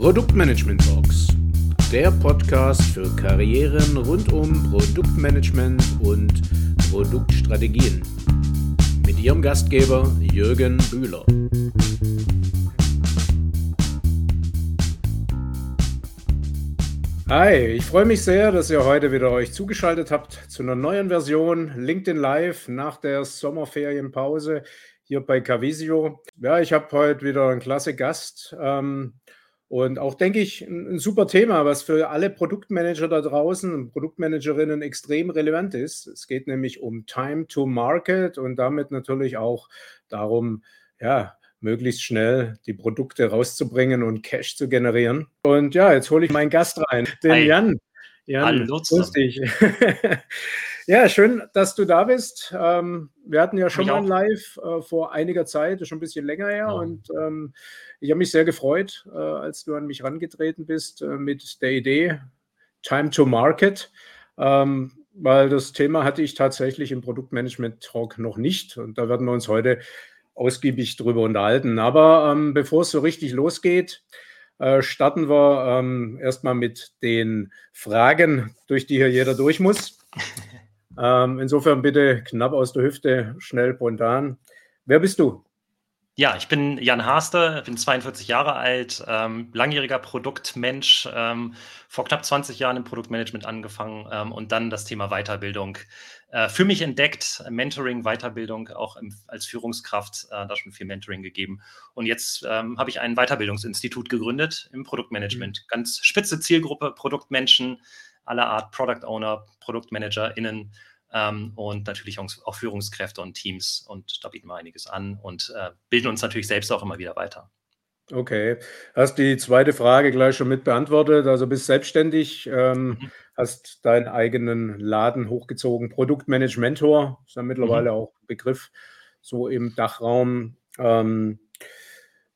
Produktmanagement Talks, der Podcast für Karrieren rund um Produktmanagement und Produktstrategien. Mit Ihrem Gastgeber Jürgen Bühler. Hi, ich freue mich sehr, dass ihr heute wieder euch zugeschaltet habt zu einer neuen Version LinkedIn Live nach der Sommerferienpause hier bei Cavisio. Ja, ich habe heute wieder einen klasse Gast ähm, und auch, denke ich, ein, ein, super Thema, was für alle Produktmanager da draußen und Produktmanagerinnen extrem relevant ist. Es geht nämlich um Time to Market und damit natürlich auch darum, ja, möglichst schnell die Produkte rauszubringen und Cash zu generieren. Und ja, jetzt hole ich meinen Gast rein, den Hi. Jan. Jan, Hallo, grüß dich. ja, schön, dass du da bist. Ähm, wir hatten ja schon mal ein Live äh, vor einiger Zeit, schon ein bisschen länger her. Ja. Und ähm, ich habe mich sehr gefreut, äh, als du an mich rangetreten bist äh, mit der Idee Time to Market. Ähm, weil das Thema hatte ich tatsächlich im Produktmanagement Talk noch nicht. Und da werden wir uns heute ausgiebig drüber unterhalten. Aber ähm, bevor es so richtig losgeht, äh, starten wir ähm, erstmal mit den Fragen, durch die hier jeder durch muss. ähm, insofern bitte knapp aus der Hüfte, schnell, spontan. Wer bist du? Ja, ich bin Jan Haster, bin 42 Jahre alt, ähm, langjähriger Produktmensch, ähm, vor knapp 20 Jahren im Produktmanagement angefangen ähm, und dann das Thema Weiterbildung äh, für mich entdeckt, Mentoring, Weiterbildung, auch im, als Führungskraft äh, da schon viel Mentoring gegeben. Und jetzt ähm, habe ich ein Weiterbildungsinstitut gegründet im Produktmanagement. Mhm. Ganz spitze Zielgruppe, Produktmenschen aller Art, Product Owner, ProduktmanagerInnen ähm, und natürlich auch, Führungskräfte und Teams. Und da bieten wir einiges an und äh, bilden uns natürlich selbst auch immer wieder weiter. Okay, hast die zweite Frage gleich schon mit beantwortet. Also bist selbstständig, ähm, mhm. hast deinen eigenen Laden hochgezogen, Produktmanagement-Mentor, ist ja mittlerweile mhm. auch Begriff so im Dachraum. Ähm,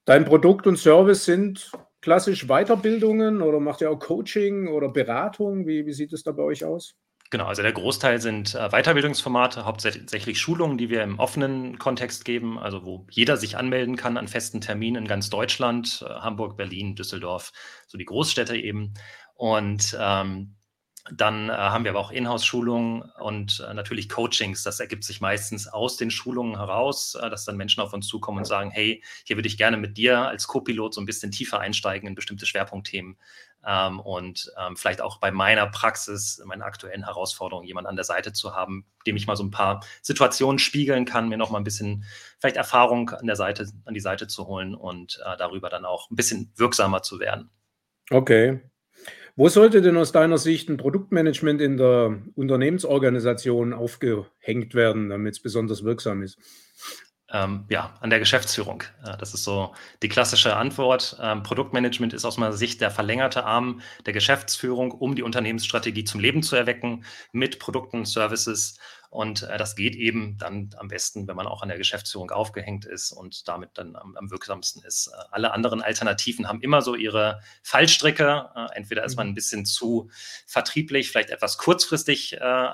dein Produkt und Service sind klassisch Weiterbildungen oder macht ihr auch Coaching oder Beratung? Wie, wie sieht es da bei euch aus? Genau, also der Großteil sind äh, Weiterbildungsformate, hauptsächlich Schulungen, die wir im offenen Kontext geben, also wo jeder sich anmelden kann an festen Terminen in ganz Deutschland, äh, Hamburg, Berlin, Düsseldorf, so die Großstädte eben. Und ähm, dann äh, haben wir aber auch Inhouse-Schulungen und äh, natürlich Coachings. Das ergibt sich meistens aus den Schulungen heraus, äh, dass dann Menschen auf uns zukommen und sagen, hey, hier würde ich gerne mit dir als Co-Pilot so ein bisschen tiefer einsteigen in bestimmte Schwerpunktthemen ähm, und ähm, vielleicht auch bei meiner Praxis, meiner aktuellen Herausforderung, jemand an der Seite zu haben, dem ich mal so ein paar Situationen spiegeln kann, mir noch mal ein bisschen vielleicht Erfahrung an der Seite, an die Seite zu holen und äh, darüber dann auch ein bisschen wirksamer zu werden. Okay, wo sollte denn aus deiner Sicht ein Produktmanagement in der Unternehmensorganisation aufgehängt werden, damit es besonders wirksam ist? Ähm, ja, an der Geschäftsführung. Ja, das ist so die klassische Antwort. Ähm, Produktmanagement ist aus meiner Sicht der verlängerte Arm der Geschäftsführung, um die Unternehmensstrategie zum Leben zu erwecken mit Produkten und Services und äh, das geht eben dann am besten, wenn man auch an der Geschäftsführung aufgehängt ist und damit dann am, am wirksamsten ist. Äh, alle anderen Alternativen haben immer so ihre Fallstricke. Äh, entweder ist man mhm. ein bisschen zu vertrieblich, vielleicht etwas kurzfristig, äh,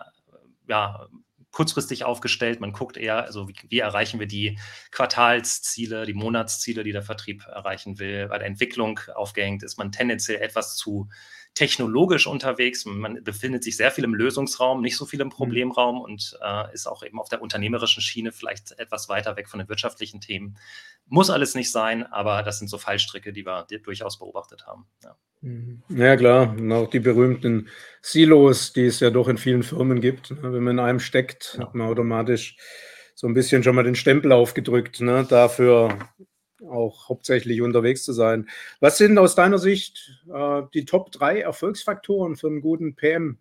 ja, kurzfristig aufgestellt. Man guckt eher, also wie, wie, erreichen wir die Quartalsziele, die Monatsziele, die der Vertrieb erreichen will. Bei der Entwicklung aufgehängt ist man tendenziell etwas zu technologisch unterwegs. Man befindet sich sehr viel im Lösungsraum, nicht so viel im mhm. Problemraum und äh, ist auch eben auf der unternehmerischen Schiene vielleicht etwas weiter weg von den wirtschaftlichen Themen. Muss alles nicht sein, aber das sind so Fallstricke, die wir durchaus beobachtet haben. Ja. Mhm. Ja, klar. Und auch die berühmten Silos, die es ja doch in vielen Firmen gibt. Ne? Wenn man in einem steckt, hat man automatisch so ein bisschen schon mal den Stempel aufgedrückt. Ne? Dafür auch hauptsächlich unterwegs zu sein. Was sind aus deiner Sicht äh, die Top 3 Erfolgsfaktoren für einen guten PM?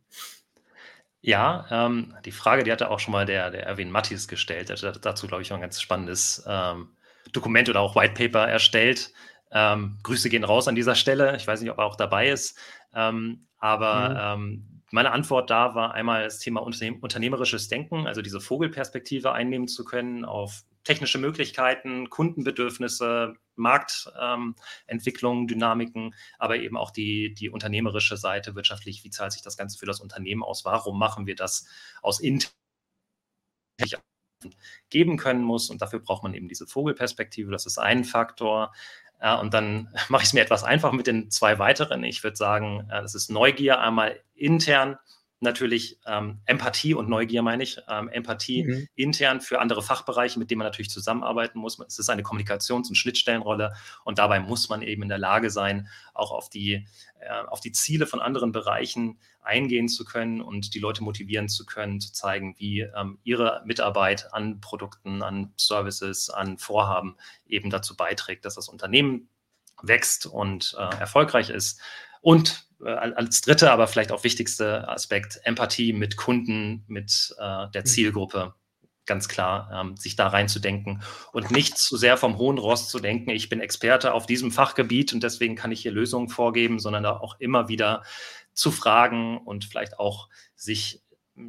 Ja, ähm, die Frage, die hatte auch schon mal der, der Erwin Mattis gestellt. Er hat dazu, glaube ich, ein ganz spannendes ähm, Dokument oder auch White Paper erstellt. Ähm, Grüße gehen raus an dieser Stelle. Ich weiß nicht, ob er auch dabei ist. Ähm, aber mhm. Ähm, meine Antwort da war einmal das Thema unternehmerisches Denken, also diese Vogelperspektive einnehmen zu können auf technische Möglichkeiten, Kundenbedürfnisse, Marktentwicklungen, ähm, Dynamiken, aber eben auch die, die unternehmerische Seite wirtschaftlich. Wie zahlt sich das Ganze für das Unternehmen aus? Warum machen wir das aus intern geben können muss? Und dafür braucht man eben diese Vogelperspektive. Das ist ein Faktor. Und dann mache ich es mir etwas einfach mit den zwei weiteren. Ich würde sagen, das ist Neugier einmal intern natürlich ähm, Empathie und Neugier, meine ich. Ähm, Empathie mhm. intern für andere Fachbereiche, mit denen man natürlich zusammenarbeiten muss. Es ist eine Kommunikations- und Schnittstellenrolle und dabei muss man eben in der Lage sein, auch auf die, äh, auf die Ziele von anderen Bereichen eingehen zu können und die Leute motivieren zu können, zu zeigen, wie ähm, ihre Mitarbeit an Produkten, an Services, an Vorhaben eben dazu beiträgt, dass das Unternehmen wächst und äh, erfolgreich ist. Und als dritter, aber vielleicht auch wichtigste Aspekt, Empathie mit Kunden, mit äh, der mhm. Zielgruppe. Ganz klar, ähm, sich da reinzudenken und nicht zu sehr vom hohen Rost zu denken, ich bin Experte auf diesem Fachgebiet und deswegen kann ich hier Lösungen vorgeben, sondern da auch immer wieder zu fragen und vielleicht auch sich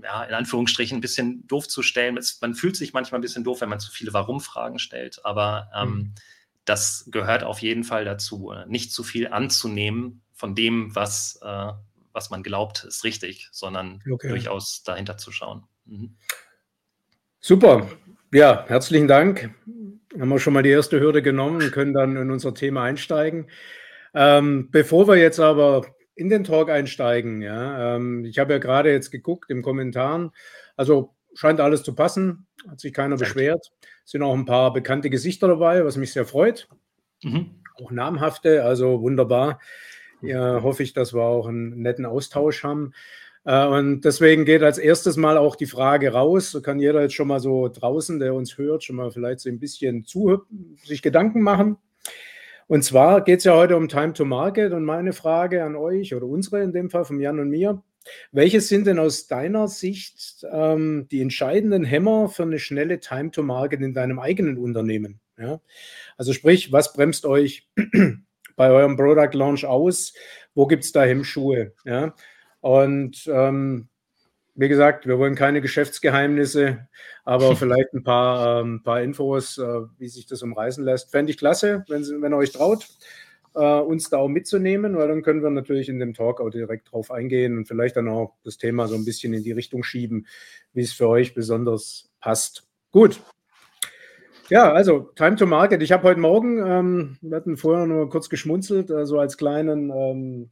ja, in Anführungsstrichen ein bisschen doof zu stellen. man fühlt sich manchmal ein bisschen doof, wenn man zu viele Warum-Fragen stellt, aber ähm, mhm. das gehört auf jeden Fall dazu, nicht zu viel anzunehmen, von dem, was, äh, was man glaubt, ist richtig, sondern okay. durchaus dahinter zu schauen. Mhm. Super. Ja, herzlichen Dank. Haben wir schon mal die erste Hürde genommen und können dann in unser Thema einsteigen. Ähm, bevor wir jetzt aber in den Talk einsteigen, ja, ähm, ich habe ja gerade jetzt geguckt im Kommentaren, also scheint alles zu passen, hat sich keiner beschwert. Es sind auch ein paar bekannte Gesichter dabei, was mich sehr freut. Mhm. Auch namhafte, also wunderbar ja, hoffe ich, dass wir auch einen netten Austausch haben. Äh, und deswegen geht als erstes mal auch die Frage raus. So kann jeder jetzt schon mal so draußen, der uns hört, schon mal vielleicht so ein bisschen zu, sich Gedanken machen. Und zwar geht es ja heute um Time to Market und meine Frage an euch oder unsere in dem Fall von Jan und mir. Welches sind denn aus deiner Sicht ähm, die entscheidenden Hämmer für eine schnelle Time to Market in deinem eigenen Unternehmen? Ja? Also sprich, was bremst euch bei eurem Product Launch aus? Wo gibt es da Hemmschuhe? Ja? Und ähm, wie gesagt, wir wollen keine Geschäftsgeheimnisse, aber vielleicht ein paar, ähm, paar Infos, äh, wie sich das umreißen lässt. Fände ich klasse, wenn, wenn ihr euch traut, äh, uns da auch mitzunehmen, weil dann können wir natürlich in dem Talk auch direkt drauf eingehen und vielleicht dann auch das Thema so ein bisschen in die Richtung schieben, wie es für euch besonders passt. Gut, ja, also Time to Market. Ich habe heute Morgen, ähm, wir hatten vorher nur kurz geschmunzelt, also als kleinen ähm,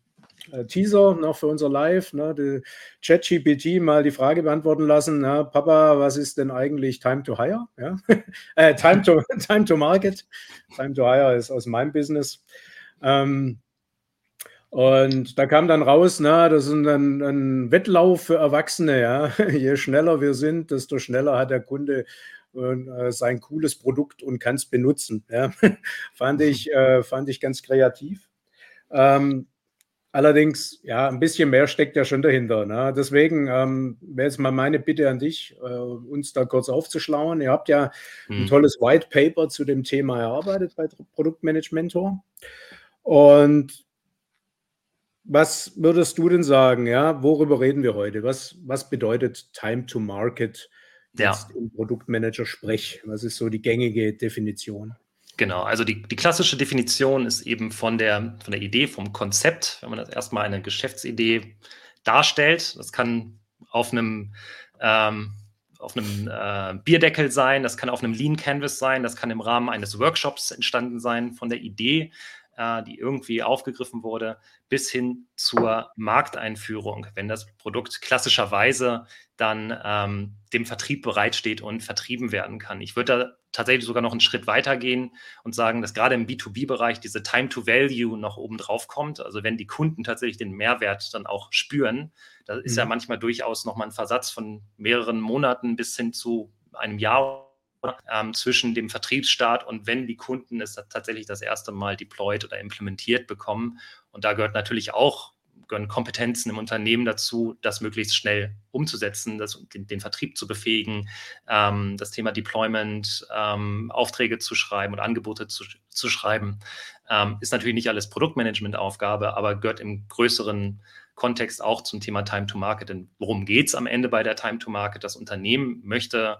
äh, Teaser noch für unser Live, ne, ChatGPT mal die Frage beantworten lassen, na, Papa, was ist denn eigentlich Time to Hire? Ja? äh, time, to, time to Market. Time to Hire ist aus meinem Business. Ähm, und da kam dann raus, na, das ist ein, ein Wettlauf für Erwachsene. Ja? Je schneller wir sind, desto schneller hat der Kunde äh, sein cooles Produkt und kann es benutzen. Ja. fand, ich, äh, fand ich ganz kreativ. Ähm, allerdings, ja, ein bisschen mehr steckt ja schon dahinter. Ne? Deswegen ähm, wäre jetzt mal meine Bitte an dich, äh, uns da kurz aufzuschlauen. Ihr habt ja hm. ein tolles White Paper zu dem Thema erarbeitet bei Produktmanagement-Mentor. Und was würdest du denn sagen? Ja, worüber reden wir heute? Was, was bedeutet Time to Market ja. im Produktmanager sprech? Was ist so die gängige Definition? Genau, also die, die klassische Definition ist eben von der, von der Idee, vom Konzept, wenn man das erstmal eine Geschäftsidee darstellt. Das kann auf einem, ähm, auf einem äh, Bierdeckel sein, das kann auf einem Lean Canvas sein, das kann im Rahmen eines Workshops entstanden sein, von der Idee äh, die irgendwie aufgegriffen wurde, bis hin zur Markteinführung, wenn das Produkt klassischerweise dann ähm, dem Vertrieb bereitsteht und vertrieben werden kann. Ich würde da tatsächlich sogar noch einen Schritt weiter gehen und sagen, dass gerade im B2B-Bereich diese Time to Value noch oben drauf kommt. Also wenn die Kunden tatsächlich den Mehrwert dann auch spüren, da ist mhm. ja manchmal durchaus nochmal ein Versatz von mehreren Monaten bis hin zu einem Jahr ähm, zwischen dem Vertriebsstart und wenn die Kunden es tatsächlich das erste Mal deployed oder implementiert bekommen. Und da gehört natürlich auch gehören Kompetenzen im Unternehmen dazu, das möglichst schnell umzusetzen, das, den, den Vertrieb zu befähigen, ähm, das Thema Deployment, ähm, Aufträge zu schreiben und Angebote zu, zu schreiben. Ähm, ist natürlich nicht alles Produktmanagement-Aufgabe, aber gehört im größeren Kontext auch zum Thema Time to Market. Denn worum geht es am Ende bei der Time to Market? Das Unternehmen möchte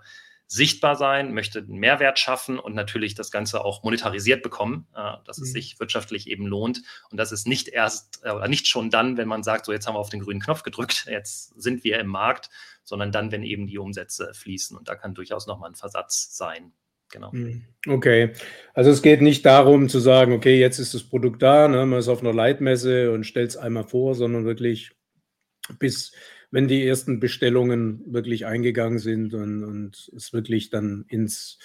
sichtbar sein, möchte einen Mehrwert schaffen und natürlich das Ganze auch monetarisiert bekommen, äh, dass mhm. es sich wirtschaftlich eben lohnt. Und das ist nicht erst äh, oder nicht schon dann, wenn man sagt, so jetzt haben wir auf den grünen Knopf gedrückt, jetzt sind wir im Markt, sondern dann, wenn eben die Umsätze fließen. Und da kann durchaus nochmal ein Versatz sein. Genau. Hm, okay. Also es geht nicht darum zu sagen, okay, jetzt ist das Produkt da, ne, man ist auf einer Leitmesse und stellt es einmal vor, sondern wirklich bis wenn die ersten Bestellungen wirklich eingegangen sind und, und es wirklich dann ins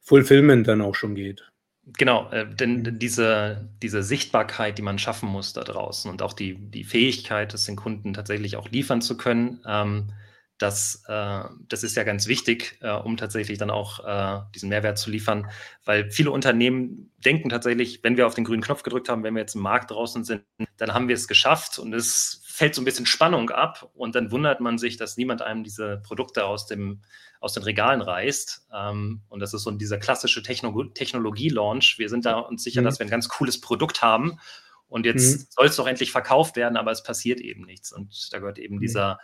Fulfillment dann auch schon geht. Genau, äh, denn mhm. diese, diese Sichtbarkeit, die man schaffen muss da draußen und auch die, die Fähigkeit, es den Kunden tatsächlich auch liefern zu können, ähm, das, äh, das ist ja ganz wichtig, äh, um tatsächlich dann auch äh, diesen Mehrwert zu liefern, weil viele Unternehmen denken tatsächlich, wenn wir auf den grünen Knopf gedrückt haben, wenn wir jetzt im Markt draußen sind, dann haben wir es geschafft und es fällt so ein bisschen Spannung ab und dann wundert man sich, dass niemand einem diese Produkte aus, dem, aus den Regalen reißt. Ähm, und das ist so dieser klassische Techno Technologie-Launch. Wir sind da uns sicher, mhm. dass wir ein ganz cooles Produkt haben und jetzt mhm. soll es doch endlich verkauft werden, aber es passiert eben nichts. Und da gehört eben mhm. dieser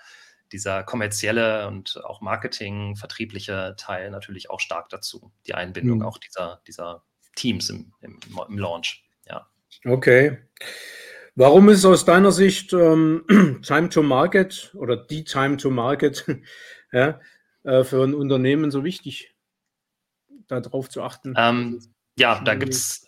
dieser kommerzielle und auch Marketing, vertriebliche Teil natürlich auch stark dazu. Die Einbindung mhm. auch dieser, dieser Teams im, im, im, Launch. Ja. Okay. Warum ist aus deiner Sicht ähm, Time to Market oder die Time to Market ja, äh, für ein Unternehmen so wichtig, darauf zu achten? Ähm, ja, da gibt es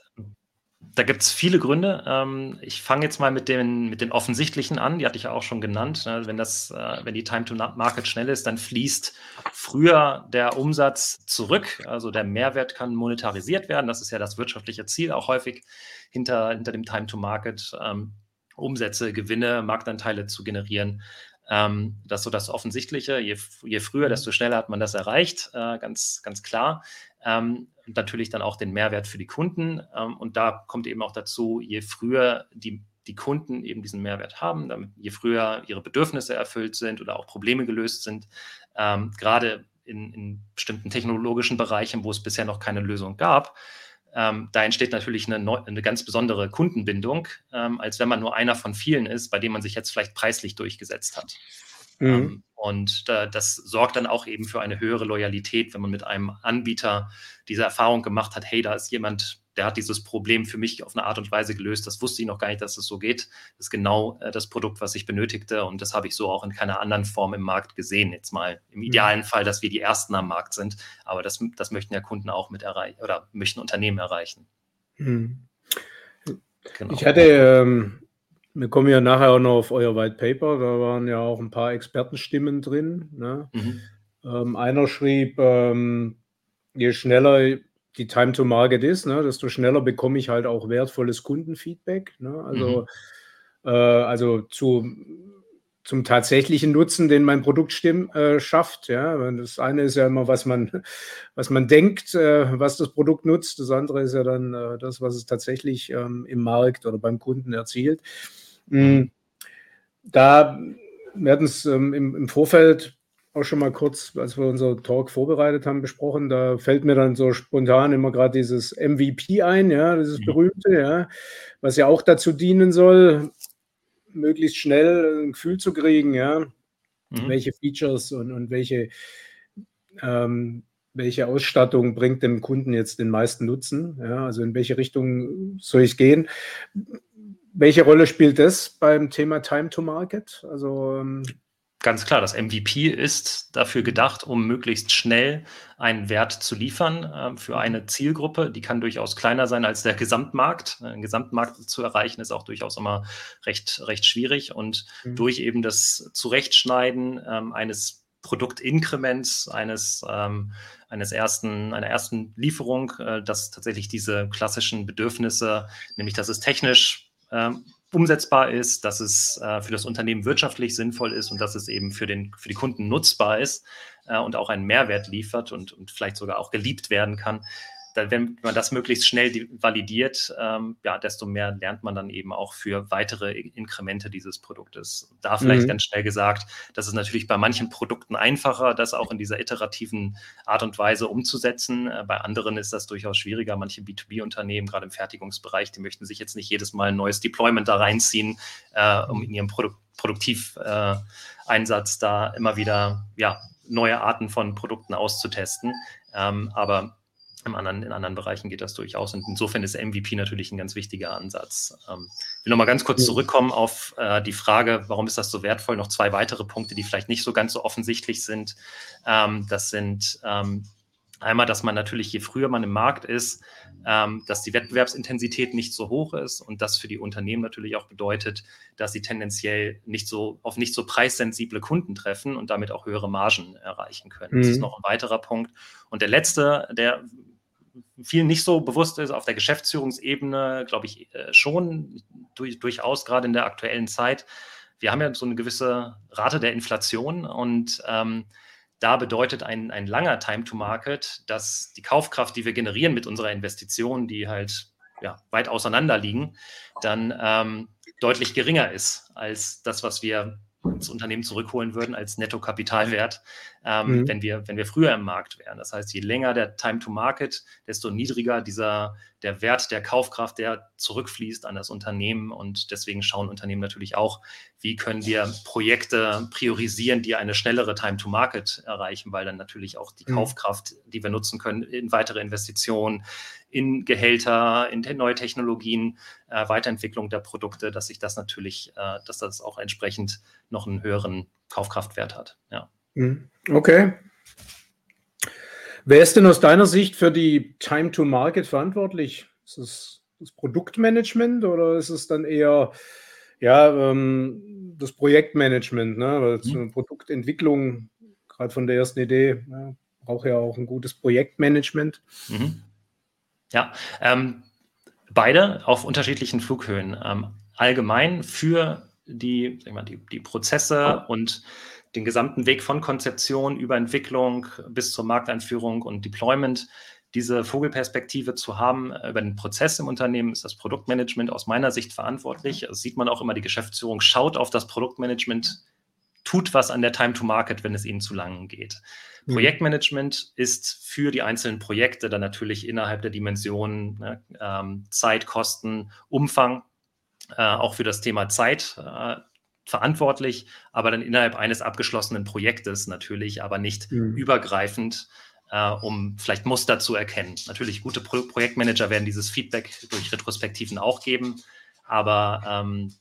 da gibt es viele Gründe. Ähm, ich fange jetzt mal mit den, mit den offensichtlichen an, die hatte ich ja auch schon genannt. Ne? Wenn, das, äh, wenn die Time to Market schnell ist, dann fließt früher der Umsatz zurück. Also der Mehrwert kann monetarisiert werden. Das ist ja das wirtschaftliche Ziel auch häufig hinter, hinter dem Time to Market. Ähm, Umsätze, Gewinne, Marktanteile zu generieren. Ähm, das ist so das Offensichtliche. Je, je früher, desto schneller hat man das erreicht, äh, ganz, ganz klar. Ähm, und natürlich dann auch den Mehrwert für die Kunden. Ähm, und da kommt eben auch dazu, je früher die, die Kunden eben diesen Mehrwert haben, damit, je früher ihre Bedürfnisse erfüllt sind oder auch Probleme gelöst sind, ähm, gerade in, in, bestimmten technologischen Bereichen, wo es bisher noch keine Lösung gab, ähm, da entsteht natürlich eine, eine, ganz besondere Kundenbindung, ähm, als wenn man nur einer von vielen ist, bei dem man sich jetzt vielleicht preislich durchgesetzt hat. Mhm. Ähm, und äh, das sorgt dann auch eben für eine höhere Loyalität, wenn man mit einem Anbieter diese Erfahrung gemacht hat, hey, da ist jemand, der hat dieses Problem für mich auf eine Art und Weise gelöst. Das wusste ich noch gar nicht, dass es das so geht. Das ist genau äh, das Produkt, was ich benötigte. Und das habe ich so auch in keiner anderen Form im Markt gesehen. Jetzt mal im mhm. idealen Fall, dass wir die Ersten am Markt sind. Aber das, das möchten ja Kunden auch mit erreichen oder möchten Unternehmen erreichen. Mhm. Genau. Ich hatte ähm, wir kommen ja nachher auch noch auf euer White Paper, da waren ja auch ein paar Expertenstimmen drin. Ne? Mhm. Ähm, einer schrieb, ähm, je schneller die Time to Market ist, ne, desto schneller bekomme ich halt auch wertvolles Kundenfeedback. Ne? Also, mhm. äh, also zu, zum tatsächlichen Nutzen, den mein Produkt stimm, äh, schafft. Ja? Das eine ist ja immer, was man, was man denkt, äh, was das Produkt nutzt. Das andere ist ja dann äh, das, was es tatsächlich ähm, im Markt oder beim Kunden erzielt. Mhm. Da werden es ähm, im, im, Vorfeld auch schon mal kurz, als wir unser Talk vorbereitet haben, besprochen. Da fällt mir dann so spontan immer gerade dieses MVP ein, ja, dieses mhm. berühmte, ja, was ja auch dazu dienen soll, möglichst schnell ein Gefühl zu kriegen, ja, mhm. welche Features und, und welche, ähm, welche Ausstattung bringt dem Kunden jetzt den meisten Nutzen, ja, also in welche Richtung soll ich gehen. Welche Rolle spielt das beim Thema Time to Market? Also ähm ganz klar, das MVP ist dafür gedacht, um möglichst schnell einen Wert zu liefern äh, für eine Zielgruppe. Die kann durchaus kleiner sein als der Gesamtmarkt. Ein Gesamtmarkt zu erreichen ist auch durchaus immer recht, recht schwierig. Und mhm. durch eben das Zurechtschneiden ähm, eines Produktinkrements, eines ähm, eines ersten, einer ersten Lieferung, äh, dass tatsächlich diese klassischen Bedürfnisse, nämlich dass es technisch ähm, umsetzbar ist, dass es äh, für das Unternehmen wirtschaftlich sinnvoll ist und dass es eben für, den, für die Kunden nutzbar ist äh, und auch einen Mehrwert liefert und, und vielleicht sogar auch geliebt werden kann dann, wenn man das möglichst schnell validiert, ähm, ja, desto mehr lernt man dann eben auch für weitere Inkremente dieses Produktes. Da vielleicht mhm. ganz schnell gesagt, das ist natürlich bei manchen Produkten einfacher, das auch in dieser iterativen Art und Weise umzusetzen. Äh, bei anderen ist das durchaus schwieriger. Manche B2B-Unternehmen, gerade im Fertigungsbereich, die möchten sich jetzt nicht jedes Mal ein neues Deployment da reinziehen, äh, um in ihrem Produkt Produktiveinsatz äh, da immer wieder ja, neue Arten von Produkten auszutesten. Ähm, aber im anderen, in anderen Bereichen geht das durchaus. Und insofern ist MVP natürlich ein ganz wichtiger Ansatz. Ähm, ich will nochmal ganz kurz zurückkommen auf äh, die Frage, warum ist das so wertvoll? Noch zwei weitere Punkte, die vielleicht nicht so ganz so offensichtlich sind. Ähm, das sind ähm, Einmal, dass man natürlich, je früher man im Markt ist, ähm, dass die Wettbewerbsintensität nicht so hoch ist und das für die Unternehmen natürlich auch bedeutet, dass sie tendenziell nicht so auf nicht so preissensible Kunden treffen und damit auch höhere Margen erreichen können. Mhm. Das ist mhm. noch ein weiterer Punkt. Und der letzte, der vielen nicht so bewusst ist, auf der Geschäftsführungsebene, glaube ich, äh, schon durch, durchaus gerade in der aktuellen Zeit. Wir haben ja so eine gewisse Rate der Inflation und ähm, da bedeutet ein, ein langer Time to Market, dass die Kaufkraft, die wir generieren mit unserer Investition, die halt ja, weit auseinander liegen, dann ähm, deutlich geringer ist als das, was wir ins Unternehmen zurückholen würden als Nettokapitalwert, ähm, mhm. wenn, wir, wenn wir früher im Markt wären. Das heißt, je länger der Time to Market, desto niedriger dieser, der Wert der Kaufkraft, der zurückfließt an das Unternehmen. Und deswegen schauen Unternehmen natürlich auch, wie können wir Projekte priorisieren, die eine schnellere Time to Market erreichen, weil dann natürlich auch die mhm. Kaufkraft, die wir nutzen können, in weitere Investitionen, in Gehälter, in neue Technologien, äh, Weiterentwicklung der Produkte, dass sich das natürlich, äh, dass das auch entsprechend noch einen höheren Kaufkraftwert hat. Ja. Mhm. Okay. Wer ist denn aus deiner Sicht für die Time to Market verantwortlich? Ist es das Produktmanagement oder ist es dann eher ja, ähm, das Projektmanagement? Ne? Weil mhm. Produktentwicklung, gerade von der ersten Idee, ja, braucht ja auch ein gutes Projektmanagement. Mhm. Ja, ähm, beide auf unterschiedlichen Flughöhen. Ähm, allgemein für die, mal, die, die Prozesse und den gesamten Weg von Konzeption über Entwicklung bis zur Markteinführung und Deployment diese Vogelperspektive zu haben äh, über den Prozess im Unternehmen, ist das Produktmanagement aus meiner Sicht verantwortlich. Das sieht man auch immer, die Geschäftsführung schaut auf das Produktmanagement, tut was an der Time to Market, wenn es ihnen zu lang geht. Mhm. Projektmanagement ist für die einzelnen Projekte dann natürlich innerhalb der Dimensionen ne, ähm, Zeit, Kosten, Umfang, äh, auch für das Thema Zeit äh, verantwortlich, aber dann innerhalb eines abgeschlossenen Projektes natürlich, aber nicht mhm. übergreifend, äh, um vielleicht Muster zu erkennen. Natürlich, gute Pro Projektmanager werden dieses Feedback durch Retrospektiven auch geben, aber, ähm,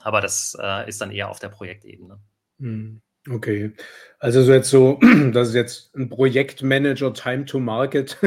aber das äh, ist dann eher auf der Projektebene. Mhm. Okay. Also so jetzt so, dass jetzt ein Projektmanager Time to Market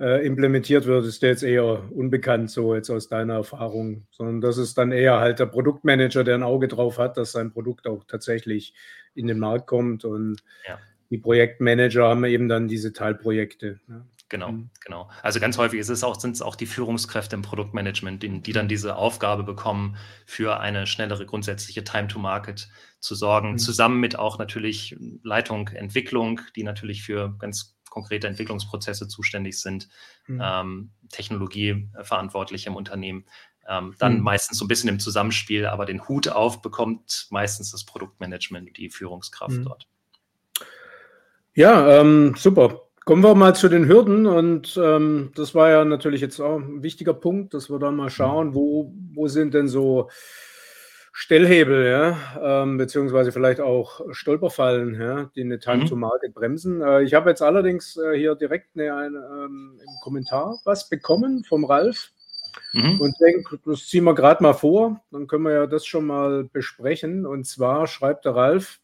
äh, implementiert wird, ist der jetzt eher unbekannt, so jetzt aus deiner Erfahrung, sondern das ist dann eher halt der Produktmanager, der ein Auge drauf hat, dass sein Produkt auch tatsächlich in den Markt kommt und ja. die Projektmanager haben eben dann diese Teilprojekte. Ne? Genau, mhm. genau. Also ganz häufig ist es auch, sind es auch die Führungskräfte im Produktmanagement, die, die dann diese Aufgabe bekommen, für eine schnellere grundsätzliche Time to Market zu sorgen, mhm. zusammen mit auch natürlich Leitung, Entwicklung, die natürlich für ganz konkrete Entwicklungsprozesse zuständig sind, mhm. ähm, Technologie verantwortlich im Unternehmen. Ähm, dann mhm. meistens so ein bisschen im Zusammenspiel, aber den Hut auf bekommt meistens das Produktmanagement, die Führungskraft mhm. dort. Ja, ähm, super. Kommen wir mal zu den Hürden und ähm, das war ja natürlich jetzt auch ein wichtiger Punkt, dass wir dann mal schauen, wo, wo sind denn so Stellhebel, ja, ähm, beziehungsweise vielleicht auch Stolperfallen, ja, die eine Time mhm. to Market bremsen. Äh, ich habe jetzt allerdings äh, hier direkt eine, eine, ähm, im Kommentar was bekommen vom Ralf mhm. und denke, das ziehen wir gerade mal vor, dann können wir ja das schon mal besprechen. Und zwar schreibt der Ralf,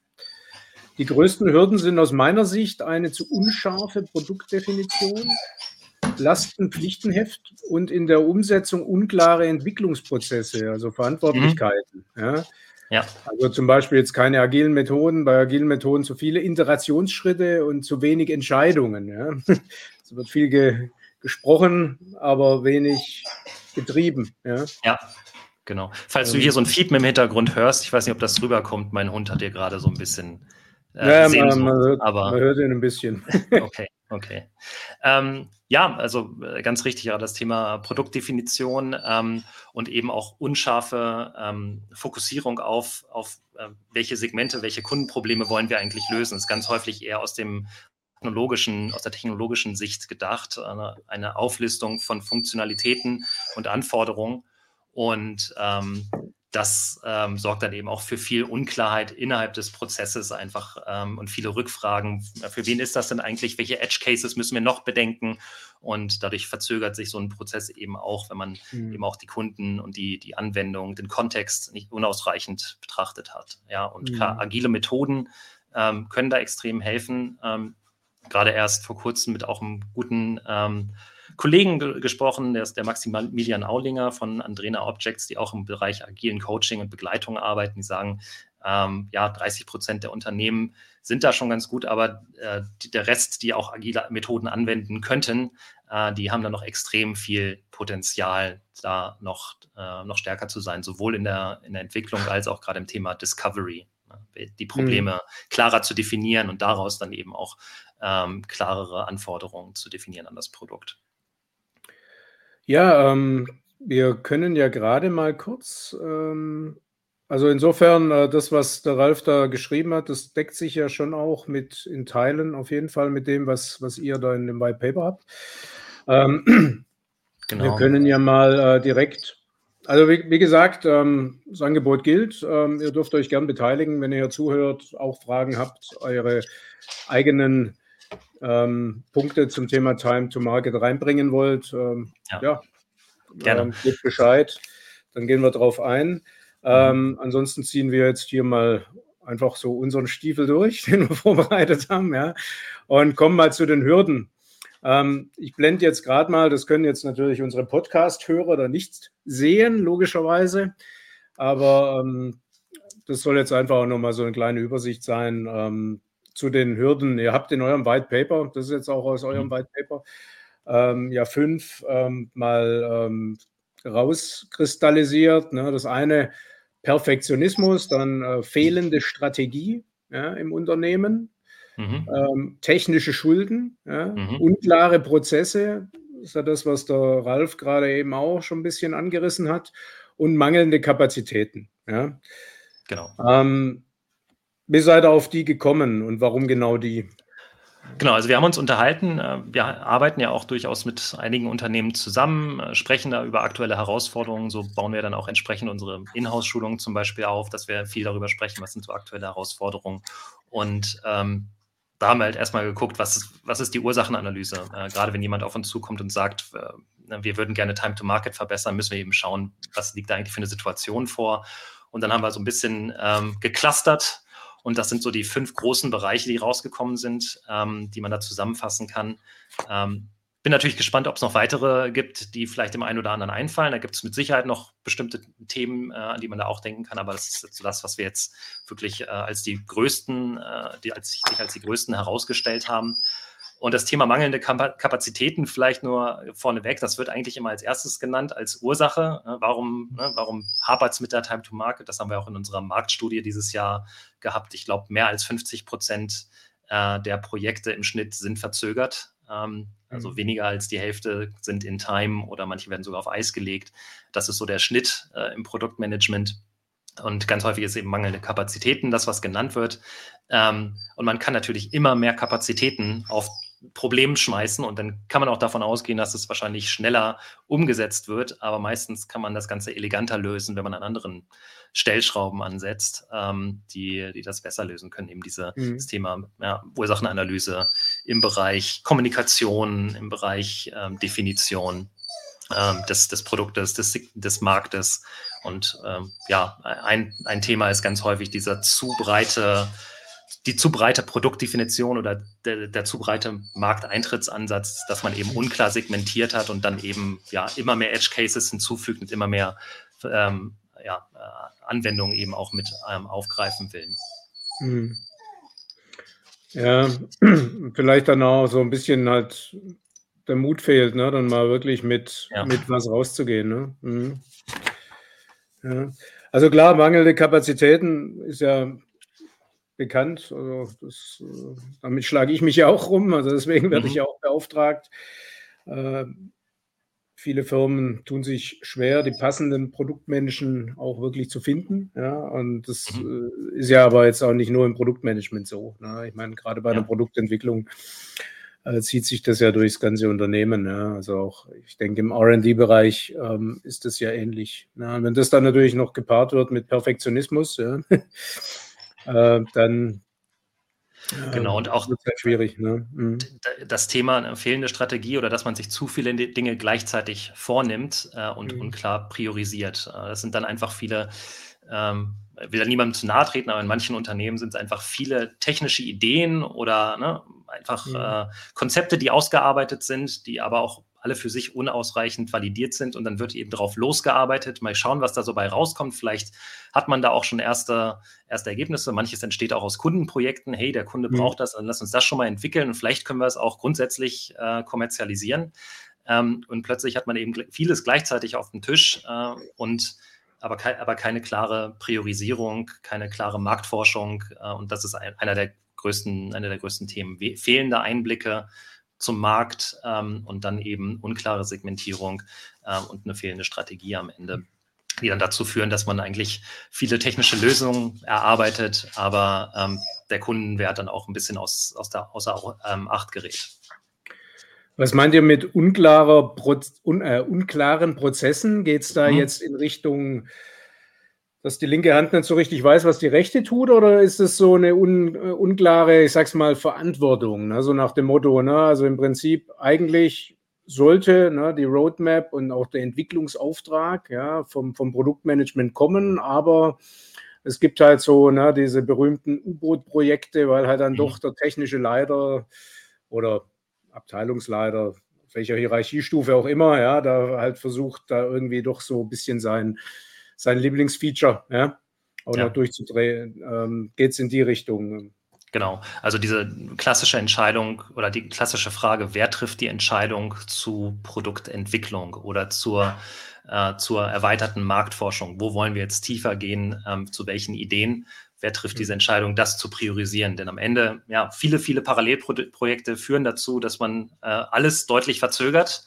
die größten Hürden sind aus meiner Sicht eine zu unscharfe Produktdefinition, Lastenpflichtenheft und in der Umsetzung unklare Entwicklungsprozesse, also Verantwortlichkeiten. Mhm. Ja. Ja. Also zum Beispiel jetzt keine agilen Methoden, bei agilen Methoden zu viele Iterationsschritte und zu wenig Entscheidungen. Ja. Es wird viel ge gesprochen, aber wenig getrieben. Ja. ja. Genau. Falls du hier so ein Fiepen im Hintergrund hörst, ich weiß nicht, ob das rüberkommt, mein Hund hat hier gerade so ein bisschen äh, ja, man, man, hört, aber, man hört ihn ein bisschen. okay, okay. Ähm, ja, also äh, ganz richtig, ja, das Thema Produktdefinition ähm, und eben auch unscharfe ähm, Fokussierung auf, auf äh, welche Segmente, welche Kundenprobleme wollen wir eigentlich lösen. Ist ganz häufig eher aus dem technologischen, aus der technologischen Sicht gedacht, eine, eine Auflistung von Funktionalitäten und Anforderungen. Und ähm, das ähm, sorgt dann eben auch für viel Unklarheit innerhalb des Prozesses einfach ähm, und viele Rückfragen. Für wen ist das denn eigentlich? Welche Edge Cases müssen wir noch bedenken? Und dadurch verzögert sich so ein Prozess eben auch, wenn man mhm. eben auch die Kunden und die, die Anwendung, den Kontext nicht unausreichend betrachtet hat. Ja, und mhm. agile Methoden ähm, können da extrem helfen. Ähm, gerade erst vor kurzem mit auch einem guten ähm, Kollegen ge gesprochen, der ist der Maximilian Aulinger von Andrena Objects, die auch im Bereich agilen Coaching und Begleitung arbeiten. Die sagen, ähm, ja, 30 Prozent der Unternehmen sind da schon ganz gut, aber äh, die, der Rest, die auch agile Methoden anwenden könnten, äh, die haben da noch extrem viel Potenzial, da noch, äh, noch stärker zu sein, sowohl in der, in der Entwicklung als auch gerade im Thema Discovery. Ne? Die Probleme mhm. klarer zu definieren und daraus dann eben auch ähm, klarere Anforderungen zu definieren an das Produkt. Ja, ähm, wir können ja gerade mal kurz ähm, also insofern, äh, das, was der Ralf da geschrieben hat, das deckt sich ja schon auch mit in Teilen auf jeden Fall mit dem, was, was ihr da in dem White Paper habt. Ähm, genau. Wir können ja mal äh, direkt, also wie, wie gesagt, ähm, das Angebot gilt. Ähm, ihr dürft euch gern beteiligen, wenn ihr zuhört, auch Fragen habt, eure eigenen ähm, Punkte zum Thema Time to Market reinbringen wollt. Ähm, ja, ja gerne. Ähm, gebt Bescheid, dann gehen wir drauf ein. Ähm, ansonsten ziehen wir jetzt hier mal einfach so unseren Stiefel durch, den wir vorbereitet haben, ja, und kommen mal zu den Hürden. Ähm, ich blende jetzt gerade mal, das können jetzt natürlich unsere Podcast-Hörer da nicht sehen, logischerweise, aber ähm, das soll jetzt einfach auch nochmal so eine kleine Übersicht sein ähm, zu den Hürden. Ihr habt in eurem White Paper, das ist jetzt auch aus eurem mhm. White Paper, ähm, ja fünf ähm, mal ähm, rauskristallisiert. Ne? Das eine Perfektionismus, dann äh, fehlende Strategie ja, im Unternehmen, mhm. ähm, technische Schulden, ja, mhm. unklare Prozesse, das ist ja das, was der Ralf gerade eben auch schon ein bisschen angerissen hat, und mangelnde Kapazitäten. Ja. Genau. Ähm, wie seid ihr auf die gekommen und warum genau die? Genau, also wir haben uns unterhalten. Äh, wir arbeiten ja auch durchaus mit einigen Unternehmen zusammen, äh, sprechen da über aktuelle Herausforderungen. So bauen wir dann auch entsprechend unsere Inhouse-Schulungen zum Beispiel auf, dass wir viel darüber sprechen, was sind so aktuelle Herausforderungen. Und ähm, da haben wir halt erstmal geguckt, was ist, was ist die Ursachenanalyse. Äh, gerade wenn jemand auf uns zukommt und sagt, äh, wir würden gerne Time to Market verbessern, müssen wir eben schauen, was liegt da eigentlich für eine Situation vor. Und dann haben wir so ein bisschen ähm, geclustert und das sind so die fünf großen Bereiche, die rausgekommen sind, ähm, die man da zusammenfassen kann. Ähm, bin natürlich gespannt, ob es noch weitere gibt, die vielleicht dem einen oder anderen einfallen. Da gibt es mit Sicherheit noch bestimmte Themen, äh, an die man da auch denken kann, aber das ist so das, was wir jetzt wirklich äh, als die größten, äh, die als, sich als die größten herausgestellt haben. Und das Thema mangelnde Kapazitäten vielleicht nur vorneweg, das wird eigentlich immer als erstes genannt, als Ursache. Ne, warum, ne, warum hapert es mit der Time to Market? Das haben wir auch in unserer Marktstudie dieses Jahr gehabt. Ich glaube, mehr als 50 Prozent äh, der Projekte im Schnitt sind verzögert. Ähm, also mhm. weniger als die Hälfte sind in Time oder manche werden sogar auf Eis gelegt. Das ist so der Schnitt äh, im Produktmanagement. Und ganz häufig ist eben mangelnde Kapazitäten das, was genannt wird. Ähm, und man kann natürlich immer mehr Kapazitäten auf Problem schmeißen und dann kann man auch davon ausgehen, dass es wahrscheinlich schneller umgesetzt wird, aber meistens kann man das Ganze eleganter lösen, wenn man an anderen Stellschrauben ansetzt, ähm, die, die das besser lösen können. Eben diese, mhm. das Thema ja, Ursachenanalyse im Bereich Kommunikation, im Bereich ähm, Definition ähm, des, des Produktes, des, des Marktes. Und ähm, ja, ein, ein Thema ist ganz häufig dieser zu breite die zu breite Produktdefinition oder der, der, zu breite Markteintrittsansatz, dass man eben unklar segmentiert hat und dann eben ja immer mehr Edge Cases hinzufügt und immer mehr ähm, ja, äh, Anwendungen eben auch mit ähm, aufgreifen will. Hm. Ja, vielleicht dann auch so ein bisschen halt der Mut fehlt, ne? dann mal wirklich mit, ja. mit was rauszugehen. Ne? Mhm. Ja. Also klar, mangelnde Kapazitäten ist ja bekannt. Also das, äh, damit schlage ich mich ja auch rum. Also deswegen werde mhm. ich ja auch beauftragt. Äh, viele Firmen tun sich schwer, die passenden Produktmenschen auch wirklich zu finden. Ja, und das mhm. äh, ist ja aber jetzt auch nicht nur im Produktmanagement so. Ne? Ich meine, gerade bei ja. der Produktentwicklung äh, zieht sich das ja durchs ganze Unternehmen. Ja? Also auch, ich denke, im RD-Bereich ähm, ist das ja ähnlich. Ja? Und wenn das dann natürlich noch gepaart wird mit Perfektionismus, ja, äh, dann Genau, und auch halt schwierig. Ne? Mhm. das Thema eine fehlende Strategie oder dass man sich zu viele Dinge gleichzeitig vornimmt äh, und mhm. unklar priorisiert. Äh, das sind dann einfach viele ähm, will da niemandem zu nahe treten, aber in manchen Unternehmen sind es einfach viele technische Ideen oder ne, einfach mhm. äh, Konzepte, die ausgearbeitet sind, die aber auch alle für sich unausreichend validiert sind und dann wird eben darauf losgearbeitet. Mal schauen, was da so bei rauskommt. Vielleicht hat man da auch schon erste, erste Ergebnisse. Manches entsteht auch aus Kundenprojekten. Hey, der Kunde mhm. braucht das, dann lass uns das schon mal entwickeln und vielleicht können wir es auch grundsätzlich äh, kommerzialisieren. Ähm, und plötzlich hat man eben vieles gleichzeitig auf dem Tisch äh, und aber, ke aber keine klare Priorisierung, keine klare Marktforschung. Äh, und das ist ein, einer der größten, einer der größten Themen. Fehlende Einblicke zum Markt ähm, und dann eben unklare Segmentierung äh, und eine fehlende Strategie am Ende, die dann dazu führen, dass man eigentlich viele technische Lösungen erarbeitet, aber ähm, der Kundenwert dann auch ein bisschen aus, aus der, außer ähm, Acht gerät. Was meint ihr mit unklarer Pro, un, äh, unklaren Prozessen? Geht es da hm. jetzt in Richtung dass die linke Hand nicht so richtig weiß, was die rechte tut, oder ist es so eine un, uh, unklare, ich sag's mal, Verantwortung? Ne? So nach dem Motto, ne? also im Prinzip eigentlich sollte ne, die Roadmap und auch der Entwicklungsauftrag ja, vom, vom Produktmanagement kommen, aber es gibt halt so ne, diese berühmten U-Boot-Projekte, weil halt dann mhm. doch der technische Leiter oder Abteilungsleiter, welcher Hierarchiestufe auch immer, ja, da halt versucht, da irgendwie doch so ein bisschen sein sein Lieblingsfeature, ja, auch ja. noch durchzudrehen, ähm, geht es in die Richtung. Genau, also diese klassische Entscheidung oder die klassische Frage, wer trifft die Entscheidung zu Produktentwicklung oder zur, äh, zur erweiterten Marktforschung? Wo wollen wir jetzt tiefer gehen? Ähm, zu welchen Ideen? Wer trifft diese mhm. Entscheidung, das zu priorisieren? Denn am Ende, ja, viele, viele Parallelprojekte führen dazu, dass man äh, alles deutlich verzögert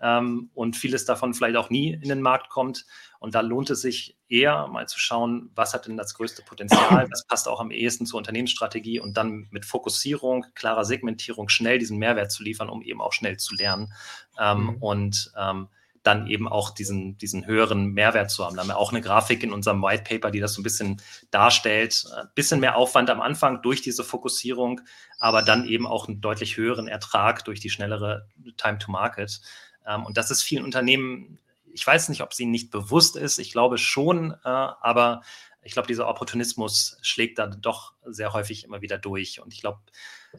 ähm, und vieles davon vielleicht auch nie in den Markt kommt. Und da lohnt es sich eher mal zu schauen, was hat denn das größte Potenzial, was passt auch am ehesten zur Unternehmensstrategie und dann mit Fokussierung, klarer Segmentierung schnell diesen Mehrwert zu liefern, um eben auch schnell zu lernen ähm, mhm. und ähm, dann eben auch diesen, diesen höheren Mehrwert zu haben. Da haben wir auch eine Grafik in unserem White Paper, die das so ein bisschen darstellt. Ein bisschen mehr Aufwand am Anfang durch diese Fokussierung, aber dann eben auch einen deutlich höheren Ertrag durch die schnellere Time to Market. Ähm, und das ist vielen Unternehmen, ich weiß nicht, ob es ihnen nicht bewusst ist, ich glaube schon, äh, aber ich glaube, dieser Opportunismus schlägt da doch sehr häufig immer wieder durch. Und ich glaube,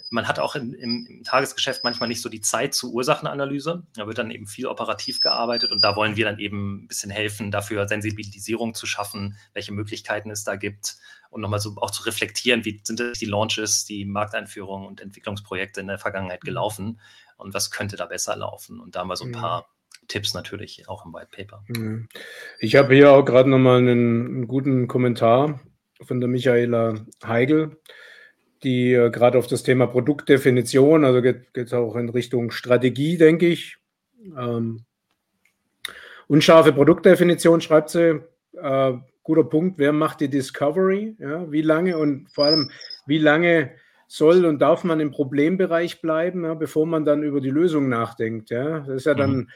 man hat auch im, im, im, Tagesgeschäft manchmal nicht so die Zeit zur Ursachenanalyse. Da wird dann eben viel operativ gearbeitet und da wollen wir dann eben ein bisschen helfen, dafür Sensibilisierung zu schaffen, welche Möglichkeiten es da gibt und nochmal so auch zu reflektieren, wie sind die Launches, die Markteinführungen und Entwicklungsprojekte in der Vergangenheit mhm. gelaufen und was könnte da besser laufen. Und da haben wir so ein mhm. paar Tipps natürlich auch im White Paper. Mhm. Ich habe hier auch gerade nochmal einen, einen guten Kommentar von der Michaela Heigl, die äh, gerade auf das Thema Produktdefinition, also geht es auch in Richtung Strategie, denke ich. Ähm, unscharfe Produktdefinition schreibt sie. Äh, guter Punkt. Wer macht die Discovery? Ja, wie lange und vor allem, wie lange soll und darf man im Problembereich bleiben, ja, bevor man dann über die Lösung nachdenkt. Ja? Das ist ja dann mhm.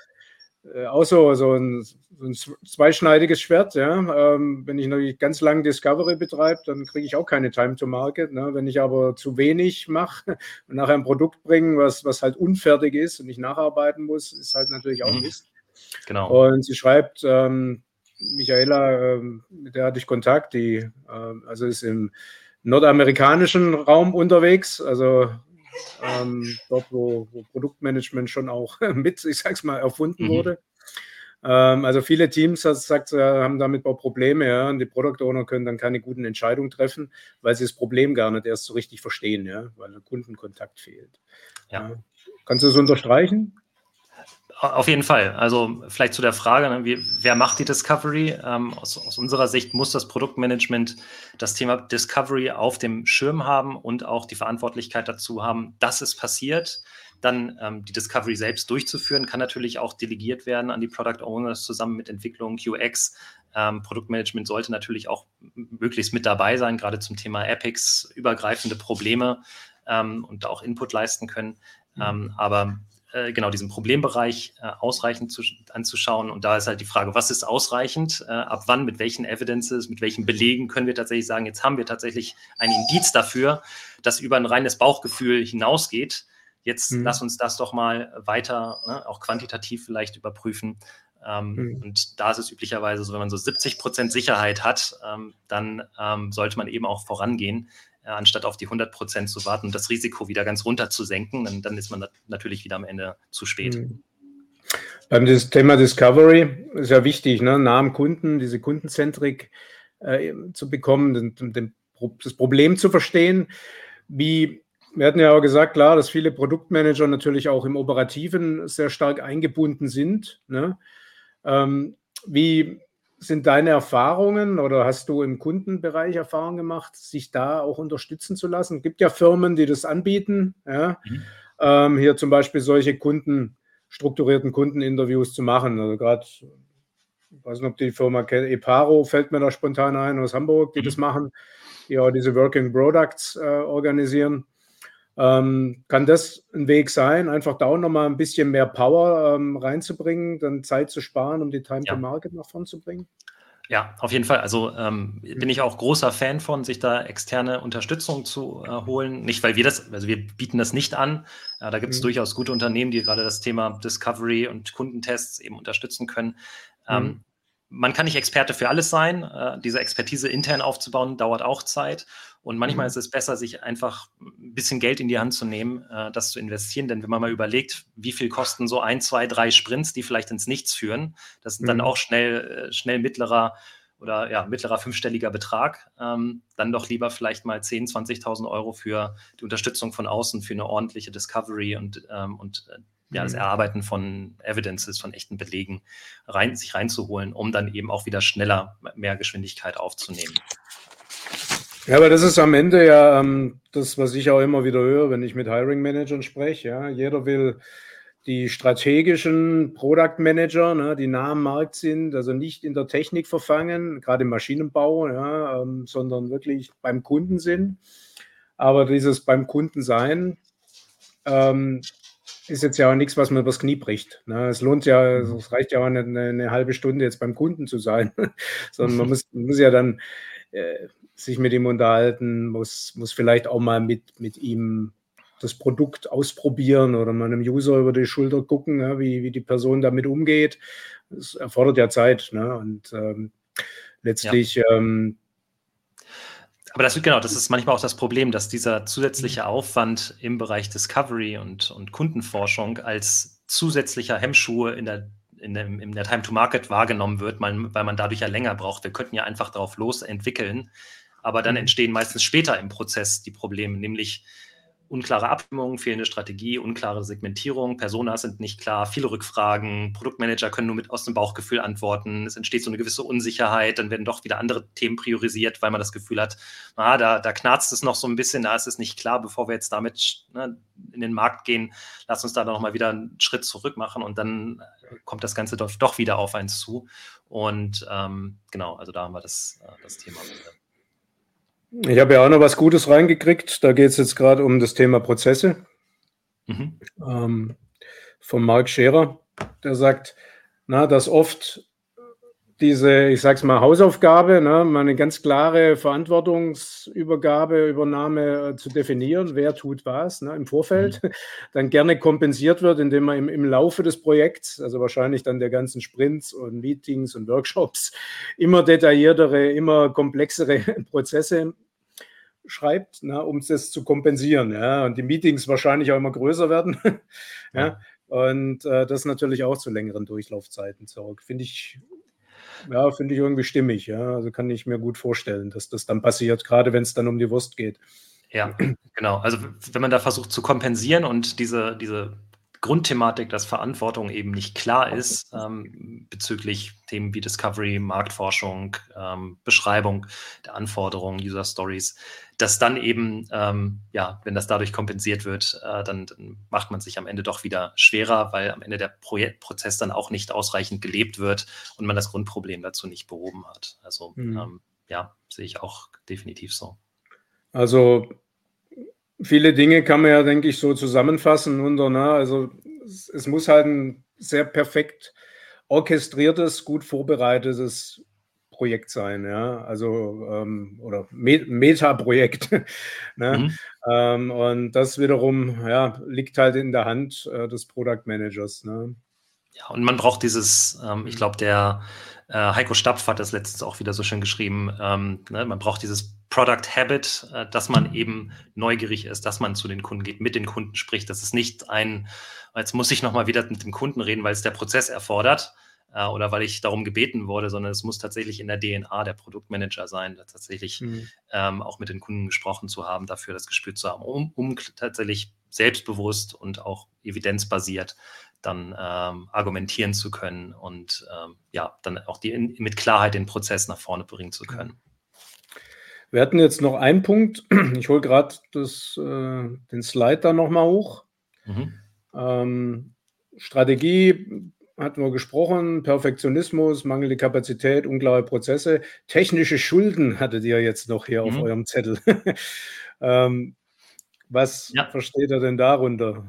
Äh, auch so, so, ein, so, ein, zweischneidiges Schwert. Ja? Ähm, wenn ich natürlich ganz lang Discovery betreibe, dann kriege ich auch keine Time to Market. Ne? Wenn ich aber zu wenig mache und nachher ein Produkt bringe, was, was halt unfertig ist und ich nacharbeiten muss, ist halt natürlich auch mhm. Mist. Genau. Und sie schreibt, ähm, Michaela, ähm, mit der hatte ich Kontakt, die äh, also ist im nordamerikanischen Raum unterwegs, also ähm, dort, wo, wo, Produktmanagement schon auch mit, ich sag's mal, erfunden mhm. wurde. Ähm, also viele Teams, das sagt, haben damit auch Probleme, ja, und die Product Owner können dann keine guten Entscheidungen treffen, weil sie das Problem gar nicht erst so richtig verstehen, ja, weil der Kundenkontakt fehlt. Ja. Ja. Kannst du das unterstreichen? Auf jeden Fall. Also vielleicht zu der Frage, ne, wie, wer macht die Discovery? Ähm, aus, aus, unserer Sicht muss das Produktmanagement das Thema Discovery auf dem Schirm haben und auch die Verantwortlichkeit dazu haben, dass es passiert. Dann ähm, die Discovery selbst durchzuführen, kann natürlich auch delegiert werden an die Product Owners zusammen mit Entwicklung, QX. Ähm, Produktmanagement sollte natürlich auch möglichst mit dabei sein, gerade zum Thema Epics, übergreifende Probleme ähm, und auch Input leisten können. Mhm. Ähm, aber äh, genau diesen Problembereich äh, ausreichend zu, anzuschauen. Und da ist halt die Frage, was ist ausreichend? Äh, ab wann, mit welchen Evidences, mit welchen Belegen können wir tatsächlich sagen, jetzt haben wir tatsächlich ein Indiz dafür, das über ein reines Bauchgefühl hinausgeht. Jetzt mhm. lass uns das doch mal weiter, ne, auch quantitativ vielleicht überprüfen. Ähm, mhm. Und da ist es üblicherweise so, wenn man so 70 Prozent Sicherheit hat, ähm, dann ähm, sollte man eben auch vorangehen, anstatt auf die 100 Prozent zu warten und das Risiko wieder ganz runter zu senken. Dann, dann ist man natürlich wieder am Ende zu spät. Mhm. Beim Thema Discovery ist ja wichtig, ne? nah am Kunden, diese Kundenzentrik äh, zu bekommen, den, den, das Problem zu verstehen. Wie, wir hatten ja auch gesagt, klar, dass viele Produktmanager natürlich auch im Operativen sehr stark eingebunden sind. Ne? Ähm, wie sind deine Erfahrungen oder hast du im Kundenbereich Erfahrungen gemacht, sich da auch unterstützen zu lassen? Es gibt ja Firmen, die das anbieten. Ja? Mhm. Ähm, hier zum Beispiel solche Kunden, strukturierten Kundeninterviews zu machen. Also gerade, ich weiß nicht, ob die Firma kennt, Eparo fällt mir da spontan ein aus Hamburg, die mhm. das machen, die auch diese Working Products äh, organisieren. Ähm, kann das ein Weg sein, einfach da auch nochmal ein bisschen mehr Power ähm, reinzubringen, dann Zeit zu sparen, um die Time ja. to Market nach vorn zu bringen? Ja, auf jeden Fall. Also ähm, bin ich auch großer Fan von, sich da externe Unterstützung zu äh, holen. Nicht, weil wir das, also wir bieten das nicht an. Äh, da gibt es mhm. durchaus gute Unternehmen, die gerade das Thema Discovery und Kundentests eben unterstützen können. Ähm, mhm man kann nicht Experte für alles sein. Äh, diese Expertise intern aufzubauen, dauert auch Zeit. Und manchmal mhm. ist es besser, sich einfach ein bisschen Geld in die Hand zu nehmen, äh, das zu investieren. Denn wenn man mal überlegt, wie viel kosten so ein, zwei, drei Sprints, die vielleicht ins Nichts führen, das sind mhm. dann auch schnell, äh, schnell mittlerer oder ja, mittlerer fünfstelliger Betrag, ähm, dann doch lieber vielleicht mal 10.000, 20.000 Euro für die Unterstützung von außen, für eine ordentliche Discovery und, ähm, und ja, das mhm. Erarbeiten von Evidences, von echten Belegen rein, sich reinzuholen, um dann eben auch wieder schneller mehr Geschwindigkeit aufzunehmen. Ja, aber das ist am Ende ja ähm, das, was ich auch immer wieder höre, wenn ich mit Hiring Managern spreche. Ja. Jeder will die strategischen Product Manager, ne, die nah am Markt sind, also nicht in der Technik verfangen, gerade im Maschinenbau, ja, ähm, sondern wirklich beim Kunden sind. Aber dieses beim Kunden sein, ähm, ist jetzt ja auch nichts, was man übers Knie bricht. Ne? Es lohnt ja, mhm. es reicht ja auch nicht eine, eine, halbe Stunde jetzt beim Kunden zu sein, sondern man muss, muss ja dann äh, sich mit ihm unterhalten, muss, muss vielleicht auch mal mit, mit ihm das Produkt ausprobieren oder mal einem User über die Schulter gucken, ja, wie, wie die Person damit umgeht. Das erfordert ja Zeit. Ne? Und ähm, letztlich ja. ähm, aber das genau, das ist manchmal auch das Problem, dass dieser zusätzliche Aufwand im Bereich Discovery und, und Kundenforschung als zusätzlicher Hemmschuh in der, in, dem, in der Time to Market wahrgenommen wird, weil, man dadurch ja länger braucht. Wir könnten ja einfach darauf los entwickeln, aber dann mhm. entstehen meistens später im Prozess die Probleme, nämlich unklare Abstimmung, fehlende Strategie, unklare Segmentierung, Personas sind nicht klar, viele Rückfragen, Produktmanager können nur mit aus dem Bauchgefühl antworten, es entsteht so eine gewisse Unsicherheit, dann werden doch wieder andere Themen priorisiert, weil man das Gefühl hat, ah, da, da knarzt es noch so ein bisschen, da ist es nicht klar, bevor wir jetzt damit ne, in den Markt gehen, lass uns da noch mal wieder einen Schritt zurück machen und dann kommt das Ganze doch, doch wieder auf eins zu. Und ähm, genau, also da haben wir das, äh, das Thema. Ich habe ja auch noch was Gutes reingekriegt. Da geht es jetzt gerade um das Thema Prozesse. Mhm. Ähm, von Mark Scherer, der sagt, na, dass oft diese, ich sag's mal, Hausaufgabe, ne, mal eine ganz klare Verantwortungsübergabe, Übernahme äh, zu definieren, wer tut was ne, im Vorfeld, mhm. dann gerne kompensiert wird, indem man im, im Laufe des Projekts, also wahrscheinlich dann der ganzen Sprints und Meetings und Workshops, immer detailliertere, immer komplexere Prozesse schreibt, ne, um das zu kompensieren. Ja, und die Meetings wahrscheinlich auch immer größer werden. ja. ja. Und äh, das natürlich auch zu längeren Durchlaufzeiten zurück. Finde ich ja, finde ich irgendwie stimmig. Ja, also kann ich mir gut vorstellen, dass das dann passiert, gerade wenn es dann um die Wurst geht. Ja, genau. Also wenn man da versucht zu kompensieren und diese, diese Grundthematik, dass Verantwortung eben nicht klar ist ähm, bezüglich Themen wie Discovery, Marktforschung, ähm, Beschreibung der Anforderungen, User Stories, dass dann eben, ähm, ja, wenn das dadurch kompensiert wird, äh, dann, dann, macht man sich am Ende doch wieder schwerer, weil am Ende der Projektprozess dann auch nicht ausreichend gelebt wird und man das Grundproblem dazu nicht behoben hat. Also mhm. ja, sehe ich auch definitiv so. Also viele Dinge kann man ja, denke ich, so zusammenfassen unter, na, also es, es muss halt ein sehr perfekt orchestriertes, gut vorbereitetes Projekt sein, ja, also ähm, oder Me Meta-Projekt. ne? Mhm. Ähm, und das wiederum ja, liegt halt in der Hand äh, des Product Managers. Ne? Ja, und man braucht dieses, ähm, ich glaube, der äh, Heiko Stapf hat das letztens auch wieder so schön geschrieben, ähm, ne, man braucht dieses Product Habit, äh, dass man eben neugierig ist, dass man zu den Kunden geht, mit den Kunden spricht. Das ist nicht ein, jetzt muss ich nochmal wieder mit dem Kunden reden, weil es der Prozess erfordert äh, oder weil ich darum gebeten wurde, sondern es muss tatsächlich in der DNA der Produktmanager sein, tatsächlich mhm. ähm, auch mit den Kunden gesprochen zu haben, dafür das Gespür zu haben, um, um tatsächlich selbstbewusst und auch evidenzbasiert dann ähm, argumentieren zu können und ähm, ja, dann auch die in, mit Klarheit den Prozess nach vorne bringen zu können. Wir hatten jetzt noch einen Punkt. Ich hole gerade äh, den Slide da nochmal hoch. Mhm. Ähm, Strategie hatten wir gesprochen, Perfektionismus, mangelnde Kapazität, unklare Prozesse. Technische Schulden hattet ihr jetzt noch hier mhm. auf eurem Zettel. ähm, was ja. versteht ihr denn darunter?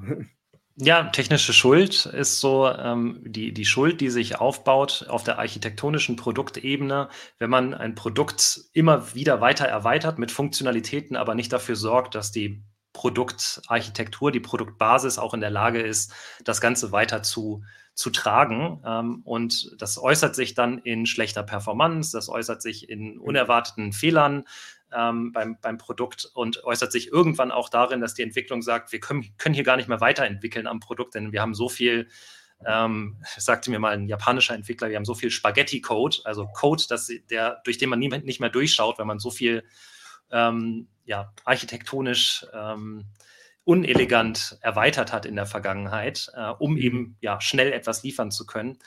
Ja, technische Schuld ist so ähm, die, die Schuld, die sich aufbaut auf der architektonischen Produktebene, wenn man ein Produkt immer wieder weiter erweitert mit Funktionalitäten, aber nicht dafür sorgt, dass die Produktarchitektur, die Produktbasis auch in der Lage ist, das Ganze weiter zu, zu tragen. Ähm, und das äußert sich dann in schlechter Performance, das äußert sich in unerwarteten Fehlern, ähm, beim, beim Produkt und äußert sich irgendwann auch darin, dass die Entwicklung sagt, wir können, können hier gar nicht mehr weiterentwickeln am Produkt, denn wir haben so viel, ähm, sagte mir mal ein japanischer Entwickler, wir haben so viel Spaghetti-Code, also Code, dass der, durch den man nie, nicht mehr durchschaut, wenn man so viel ähm, ja, architektonisch ähm, unelegant erweitert hat in der Vergangenheit, äh, um mhm. eben ja schnell etwas liefern zu können.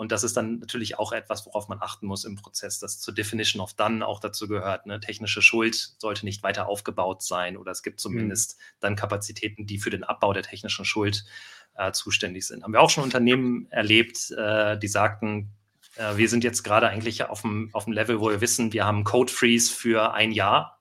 Und das ist dann natürlich auch etwas, worauf man achten muss im Prozess, dass zur Definition of Done auch dazu gehört. Ne? Technische Schuld sollte nicht weiter aufgebaut sein oder es gibt mhm. zumindest mhm. dann Kapazitäten, die für den Abbau der technischen Schuld äh, zuständig sind. Haben wir auch schon Unternehmen erlebt, äh, die sagten, äh, wir sind jetzt gerade eigentlich auf dem, auf dem Level, wo wir wissen, wir haben Code Freeze für ein Jahr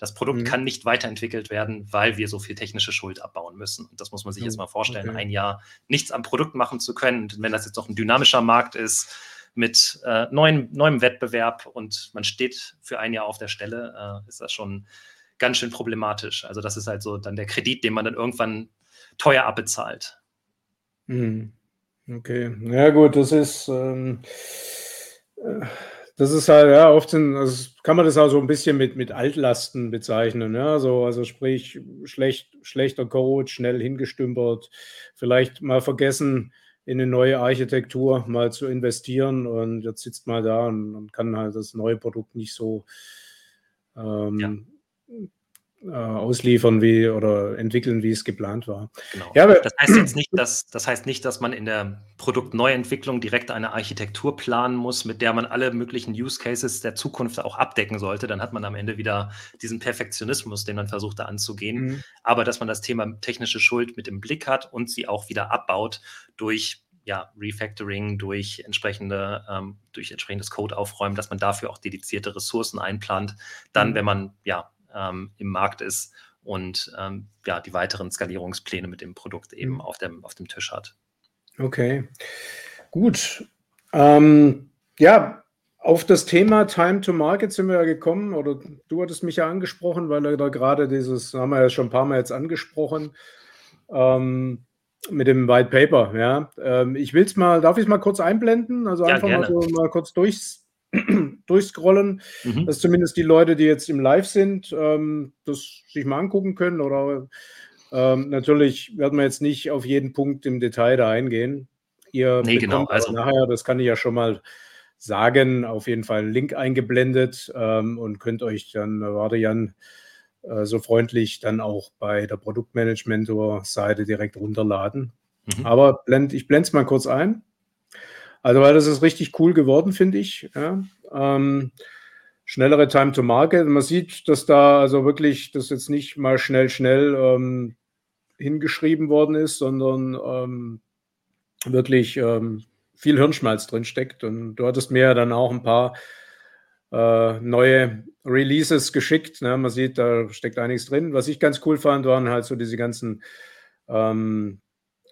das Produkt mhm. kann nicht weiterentwickelt werden, weil wir so viel technische Schuld abbauen müssen. Und das muss man sich jetzt mal vorstellen, okay. ein Jahr nichts am Produkt machen zu können. Und wenn das jetzt noch ein dynamischer Markt ist mit äh, neuen, neuem Wettbewerb und man steht für ein Jahr auf der Stelle, äh, ist das schon ganz schön problematisch. Also das ist halt so dann der Kredit, den man dann irgendwann teuer abbezahlt. Mhm. Okay, ja gut, das ist ähm, äh, das ist halt, ja, oft sind, also kann man das auch so ein bisschen mit, mit Altlasten bezeichnen. Ja? So, also sprich, schlecht, schlechter Code, schnell hingestümpert, vielleicht mal vergessen, in eine neue Architektur mal zu investieren und jetzt sitzt mal da und, und kann halt das neue Produkt nicht so ähm, ja äh, ausliefern wie oder entwickeln, wie es geplant war. Genau. Ja, das heißt jetzt nicht, dass das heißt nicht, dass man in der Produktneuentwicklung direkt eine Architektur planen muss, mit der man alle möglichen Use Cases der Zukunft auch abdecken sollte. Dann hat man am Ende wieder diesen Perfektionismus, den man versucht da anzugehen. Mhm. Aber dass man das Thema technische Schuld mit im Blick hat und sie auch wieder abbaut durch ja, Refactoring durch entsprechende, ähm, durch entsprechendes Code aufräumen, dass man dafür auch dedizierte Ressourcen einplant. Dann, mhm. wenn man ja ähm, im Markt ist und ähm, ja, die weiteren Skalierungspläne mit dem Produkt eben mhm. auf, dem, auf dem Tisch hat. Okay, gut. Ähm, ja, auf das Thema Time to Market sind wir ja gekommen, oder du hattest mich ja angesprochen, weil da gerade dieses, haben wir ja schon ein paar Mal jetzt angesprochen, ähm, mit dem White Paper, ja. Ähm, ich will es mal, darf ich es mal kurz einblenden? Also ja, einfach gerne. mal so mal kurz durchs, durchscrollen, mhm. dass zumindest die Leute, die jetzt im Live sind, ähm, das sich mal angucken können. Oder ähm, natürlich werden wir jetzt nicht auf jeden Punkt im Detail da eingehen. Ihr nee, genau. Also nachher, das kann ich ja schon mal sagen, auf jeden Fall einen Link eingeblendet ähm, und könnt euch dann, warte Jan, äh, so freundlich dann auch bei der Produktmanagement-Seite direkt runterladen. Mhm. Aber blend, ich blende es mal kurz ein. Also, weil das ist richtig cool geworden, finde ich. Ja. Ähm, schnellere Time to Market. Man sieht, dass da also wirklich das jetzt nicht mal schnell, schnell ähm, hingeschrieben worden ist, sondern ähm, wirklich ähm, viel Hirnschmalz drin steckt. Und du hattest mir ja dann auch ein paar äh, neue Releases geschickt. Ne? Man sieht, da steckt einiges drin. Was ich ganz cool fand, waren halt so diese ganzen ähm,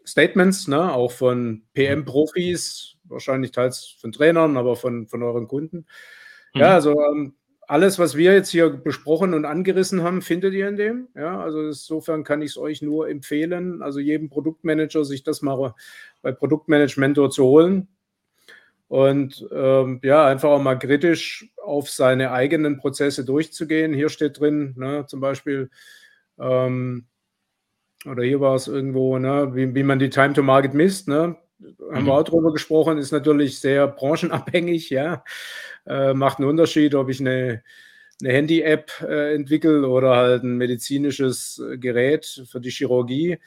Statements, ne? auch von PM-Profis, wahrscheinlich teils von Trainern, aber von, von euren Kunden. Mhm. Ja, also ähm, alles, was wir jetzt hier besprochen und angerissen haben, findet ihr in dem. Ja, also insofern kann ich es euch nur empfehlen, also jedem Produktmanager sich das mal bei Produktmanagement zu holen und ähm, ja, einfach auch mal kritisch auf seine eigenen Prozesse durchzugehen. Hier steht drin, ne, zum Beispiel, ähm, oder hier war es irgendwo, ne, wie, wie man die Time to Market misst. Ne? Haben mhm. wir auch drüber gesprochen, ist natürlich sehr branchenabhängig, ja. Äh, macht einen Unterschied, ob ich eine, eine Handy-App äh, entwickle oder halt ein medizinisches äh, Gerät für die Chirurgie.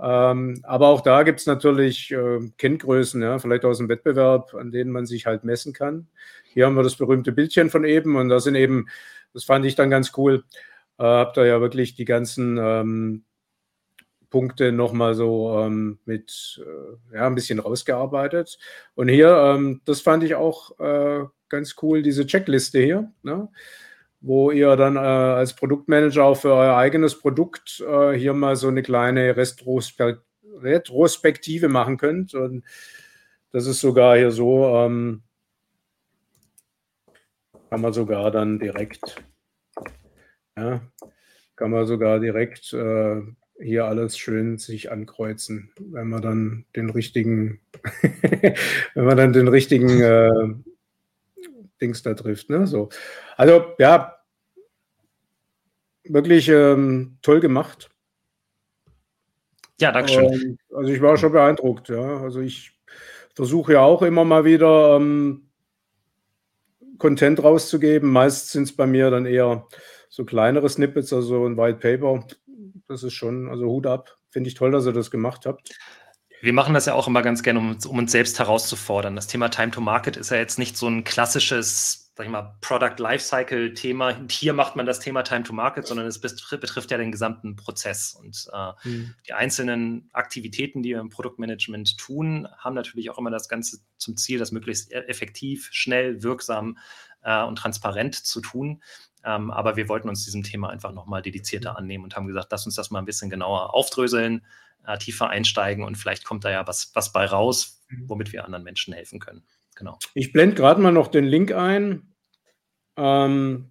Ähm, aber auch da gibt es natürlich äh, Kenngrößen, ja, vielleicht aus dem Wettbewerb, an denen man sich halt messen kann. Hier haben wir das berühmte Bildchen von eben und da sind eben, das fand ich dann ganz cool, äh, habt ihr ja wirklich die ganzen ähm, Punkte nochmal so ähm, mit, äh, ja, ein bisschen rausgearbeitet. Und hier, ähm, das fand ich auch äh, ganz cool, diese Checkliste hier. Ne? wo ihr dann äh, als Produktmanager auch für euer eigenes Produkt äh, hier mal so eine kleine Retrospe Retrospektive machen könnt. Und das ist sogar hier so, ähm, kann man sogar dann direkt, ja, kann man sogar direkt äh, hier alles schön sich ankreuzen, wenn man dann den richtigen, wenn man dann den richtigen äh, Dings da trifft. Ne? So. Also ja, wirklich ähm, toll gemacht. Ja, danke schön. Ähm, also ich war schon beeindruckt. Ja. Also ich versuche ja auch immer mal wieder ähm, Content rauszugeben. Meist sind es bei mir dann eher so kleinere Snippets, also ein White Paper. Das ist schon, also Hut ab. Finde ich toll, dass ihr das gemacht habt. Wir machen das ja auch immer ganz gerne, um, um, uns selbst herauszufordern. Das Thema Time to Market ist ja jetzt nicht so ein klassisches, sag ich mal, Product Lifecycle Thema. Hier macht man das Thema Time to Market, sondern es betrifft, betrifft ja den gesamten Prozess. Und äh, mhm. die einzelnen Aktivitäten, die wir im Produktmanagement tun, haben natürlich auch immer das Ganze zum Ziel, das möglichst e-, effektiv, schnell, wirksam äh, und transparent zu tun. Ähm, aber wir wollten uns diesem Thema einfach nochmal dedizierter annehmen und haben gesagt, lass uns das mal ein bisschen genauer aufdröseln äh, tiefer einsteigen und vielleicht kommt da ja was, was bei raus, mhm. womit wir anderen Menschen helfen können. Genau. Ich blende gerade mal noch den Link ein. Ähm,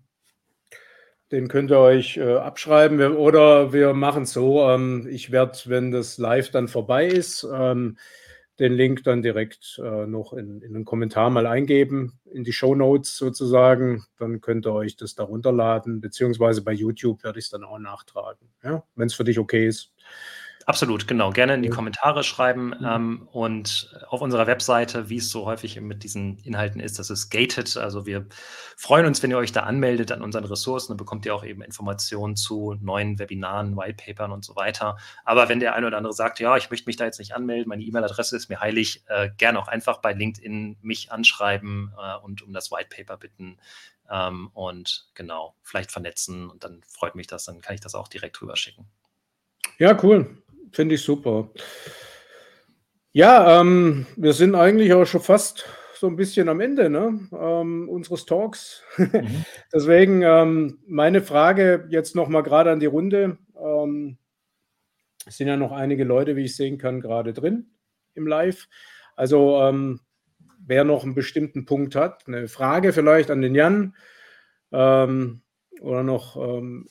den könnt ihr euch äh, abschreiben wir, oder wir machen es so. Ähm, ich werde, wenn das live dann vorbei ist, ähm, den Link dann direkt äh, noch in, in den Kommentar mal eingeben, in die Show Notes sozusagen. Dann könnt ihr euch das da runterladen, beziehungsweise bei YouTube werde ich es dann auch nachtragen, ja? wenn es für dich okay ist. Absolut, genau. Gerne in die Kommentare schreiben. Mhm. Ähm, und auf unserer Webseite, wie es so häufig mit diesen Inhalten ist, das ist gated. Also wir freuen uns, wenn ihr euch da anmeldet an unseren Ressourcen. Dann bekommt ihr auch eben Informationen zu neuen Webinaren, Whitepapern und so weiter. Aber wenn der eine oder andere sagt, ja, ich möchte mich da jetzt nicht anmelden, meine E-Mail-Adresse ist mir heilig, äh, gerne auch einfach bei LinkedIn mich anschreiben äh, und um das Whitepaper bitten. Ähm, und genau, vielleicht vernetzen und dann freut mich das, dann kann ich das auch direkt rüber schicken. Ja, cool. Finde ich super. Ja, ähm, wir sind eigentlich auch schon fast so ein bisschen am Ende ne? ähm, unseres Talks. Mhm. Deswegen ähm, meine Frage jetzt nochmal gerade an die Runde. Ähm, es sind ja noch einige Leute, wie ich sehen kann, gerade drin im Live. Also ähm, wer noch einen bestimmten Punkt hat, eine Frage vielleicht an den Jan ähm, oder noch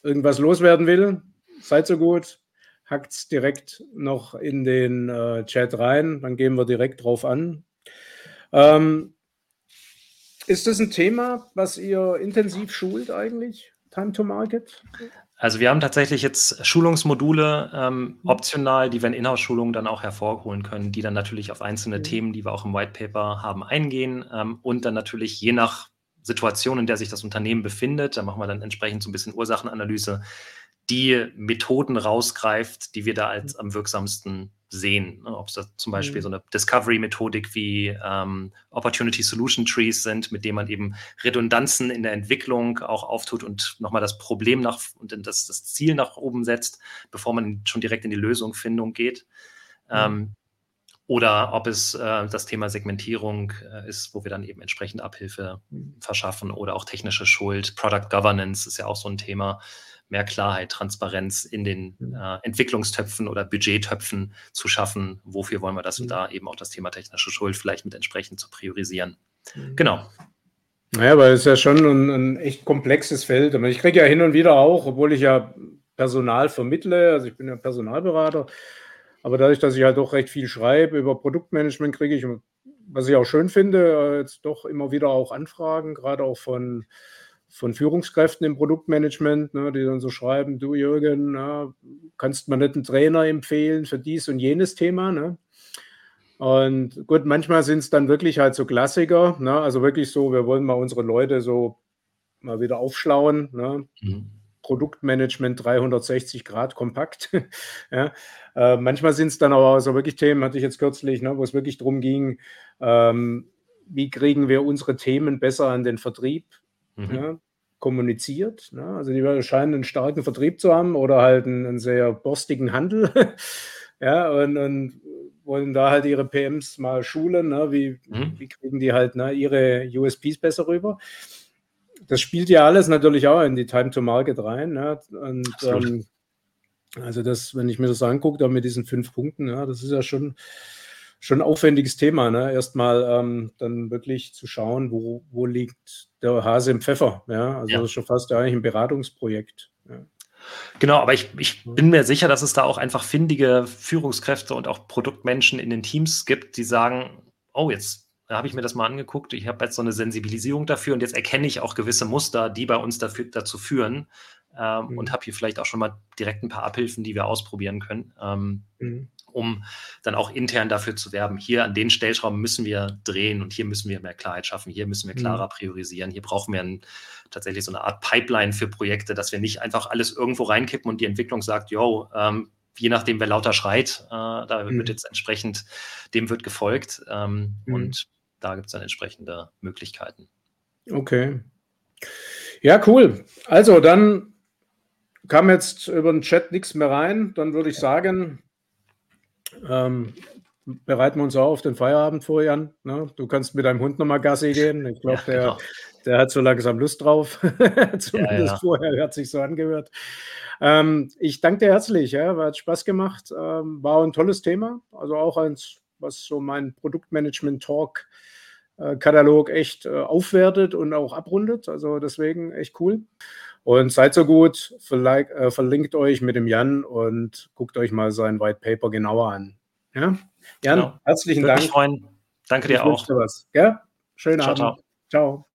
irgendwas loswerden will, seid so gut hackt es direkt noch in den äh, Chat rein, dann gehen wir direkt drauf an. Ähm, ist das ein Thema, was ihr intensiv schult eigentlich? Time to Market? Also wir haben tatsächlich jetzt Schulungsmodule ähm, optional, die wir in Inhouse-Schulungen dann auch hervorholen können, die dann natürlich auf einzelne mhm. Themen, die wir auch im White Paper haben, eingehen ähm, und dann natürlich je nach Situation, in der sich das Unternehmen befindet, da machen wir dann entsprechend so ein bisschen Ursachenanalyse, die Methoden rausgreift, die wir da als am wirksamsten sehen. Ne, ob es da zum Beispiel mhm. so eine Discovery-Methodik wie ähm, Opportunity Solution Trees sind, mit denen man eben Redundanzen in der Entwicklung auch auftut und nochmal das Problem nach und das, das Ziel nach oben setzt, bevor man schon direkt in die Lösungsfindung geht. Mhm. Ähm, oder ob es äh, das Thema Segmentierung äh, ist, wo wir dann eben entsprechend Abhilfe mhm. verschaffen oder auch technische Schuld. Product Governance ist ja auch so ein Thema mehr Klarheit, Transparenz in den mhm. äh, Entwicklungstöpfen oder Budgettöpfen zu schaffen. Wofür wollen wir das? Und mhm. da eben auch das Thema technische Schuld vielleicht mit entsprechend zu priorisieren. Mhm. Genau. Naja, weil es ist ja schon ein, ein echt komplexes Feld. Ich kriege ja hin und wieder auch, obwohl ich ja Personal vermittle, also ich bin ja Personalberater, aber dadurch, dass ich halt doch recht viel schreibe über Produktmanagement, kriege ich, was ich auch schön finde, jetzt doch immer wieder auch Anfragen, gerade auch von, von Führungskräften im Produktmanagement, ne, die dann so schreiben, du Jürgen, na, kannst man nicht einen Trainer empfehlen für dies und jenes Thema? Ne? Und gut, manchmal sind es dann wirklich halt so Klassiker, ne? also wirklich so, wir wollen mal unsere Leute so mal wieder aufschlauen. Ne? Mhm. Produktmanagement 360 Grad kompakt. ja. Äh, manchmal sind es dann aber so wirklich Themen, hatte ich jetzt kürzlich, ne, wo es wirklich darum ging, ähm, wie kriegen wir unsere Themen besser an den Vertrieb mhm. ja, kommuniziert. Ne? Also die scheinen einen starken Vertrieb zu haben oder halt einen, einen sehr borstigen Handel. ja, und, und wollen da halt ihre PMs mal schulen, ne? wie, mhm. wie kriegen die halt ne, ihre USPs besser rüber. Das spielt ja alles natürlich auch in die Time to Market rein. Ne? Und ähm, also das, wenn ich mir das angucke, da mit diesen fünf Punkten, ja, das ist ja schon, schon ein aufwendiges Thema. Ne? Erstmal ähm, dann wirklich zu schauen, wo, wo liegt der Hase im Pfeffer. Ja? Also ja. das ist schon fast eigentlich ein Beratungsprojekt. Ja. Genau, aber ich, ich bin mir sicher, dass es da auch einfach findige Führungskräfte und auch Produktmenschen in den Teams gibt, die sagen, oh, jetzt habe ich mir das mal angeguckt, ich habe jetzt so eine Sensibilisierung dafür und jetzt erkenne ich auch gewisse Muster, die bei uns dafür, dazu führen ähm, mhm. und habe hier vielleicht auch schon mal direkt ein paar Abhilfen, die wir ausprobieren können. Ähm, mhm um dann auch intern dafür zu werben. Hier an den Stellschrauben müssen wir drehen und hier müssen wir mehr Klarheit schaffen, hier müssen wir mhm. klarer priorisieren, hier brauchen wir ein, tatsächlich so eine Art Pipeline für Projekte, dass wir nicht einfach alles irgendwo reinkippen und die Entwicklung sagt, yo, ähm, je nachdem, wer lauter schreit, äh, da mhm. wird jetzt entsprechend, dem wird gefolgt ähm, mhm. und da gibt es dann entsprechende Möglichkeiten. Okay. Ja, cool. Also dann kam jetzt über den Chat nichts mehr rein. Dann würde ich sagen, ähm, bereiten wir uns auch auf den Feierabend vor, Jan. Ne? Du kannst mit deinem Hund nochmal Gassi gehen. Ich glaube, ja, der, genau. der hat so langsam Lust drauf. Zumindest ja, ja. vorher hat sich so angehört. Ähm, ich danke dir herzlich. Ja? Hat Spaß gemacht. Ähm, war ein tolles Thema. Also auch eins, was so mein Produktmanagement-Talk äh, Katalog echt äh, aufwertet und auch abrundet. Also deswegen echt cool. Und seid so gut, verlinkt, äh, verlinkt euch mit dem Jan und guckt euch mal sein White Paper genauer an. Ja? Jan, genau. herzlichen Würde Dank. Mich freuen. Danke dir ich auch. Dir was. Ja? Schönen ciao, Abend. Ciao. ciao.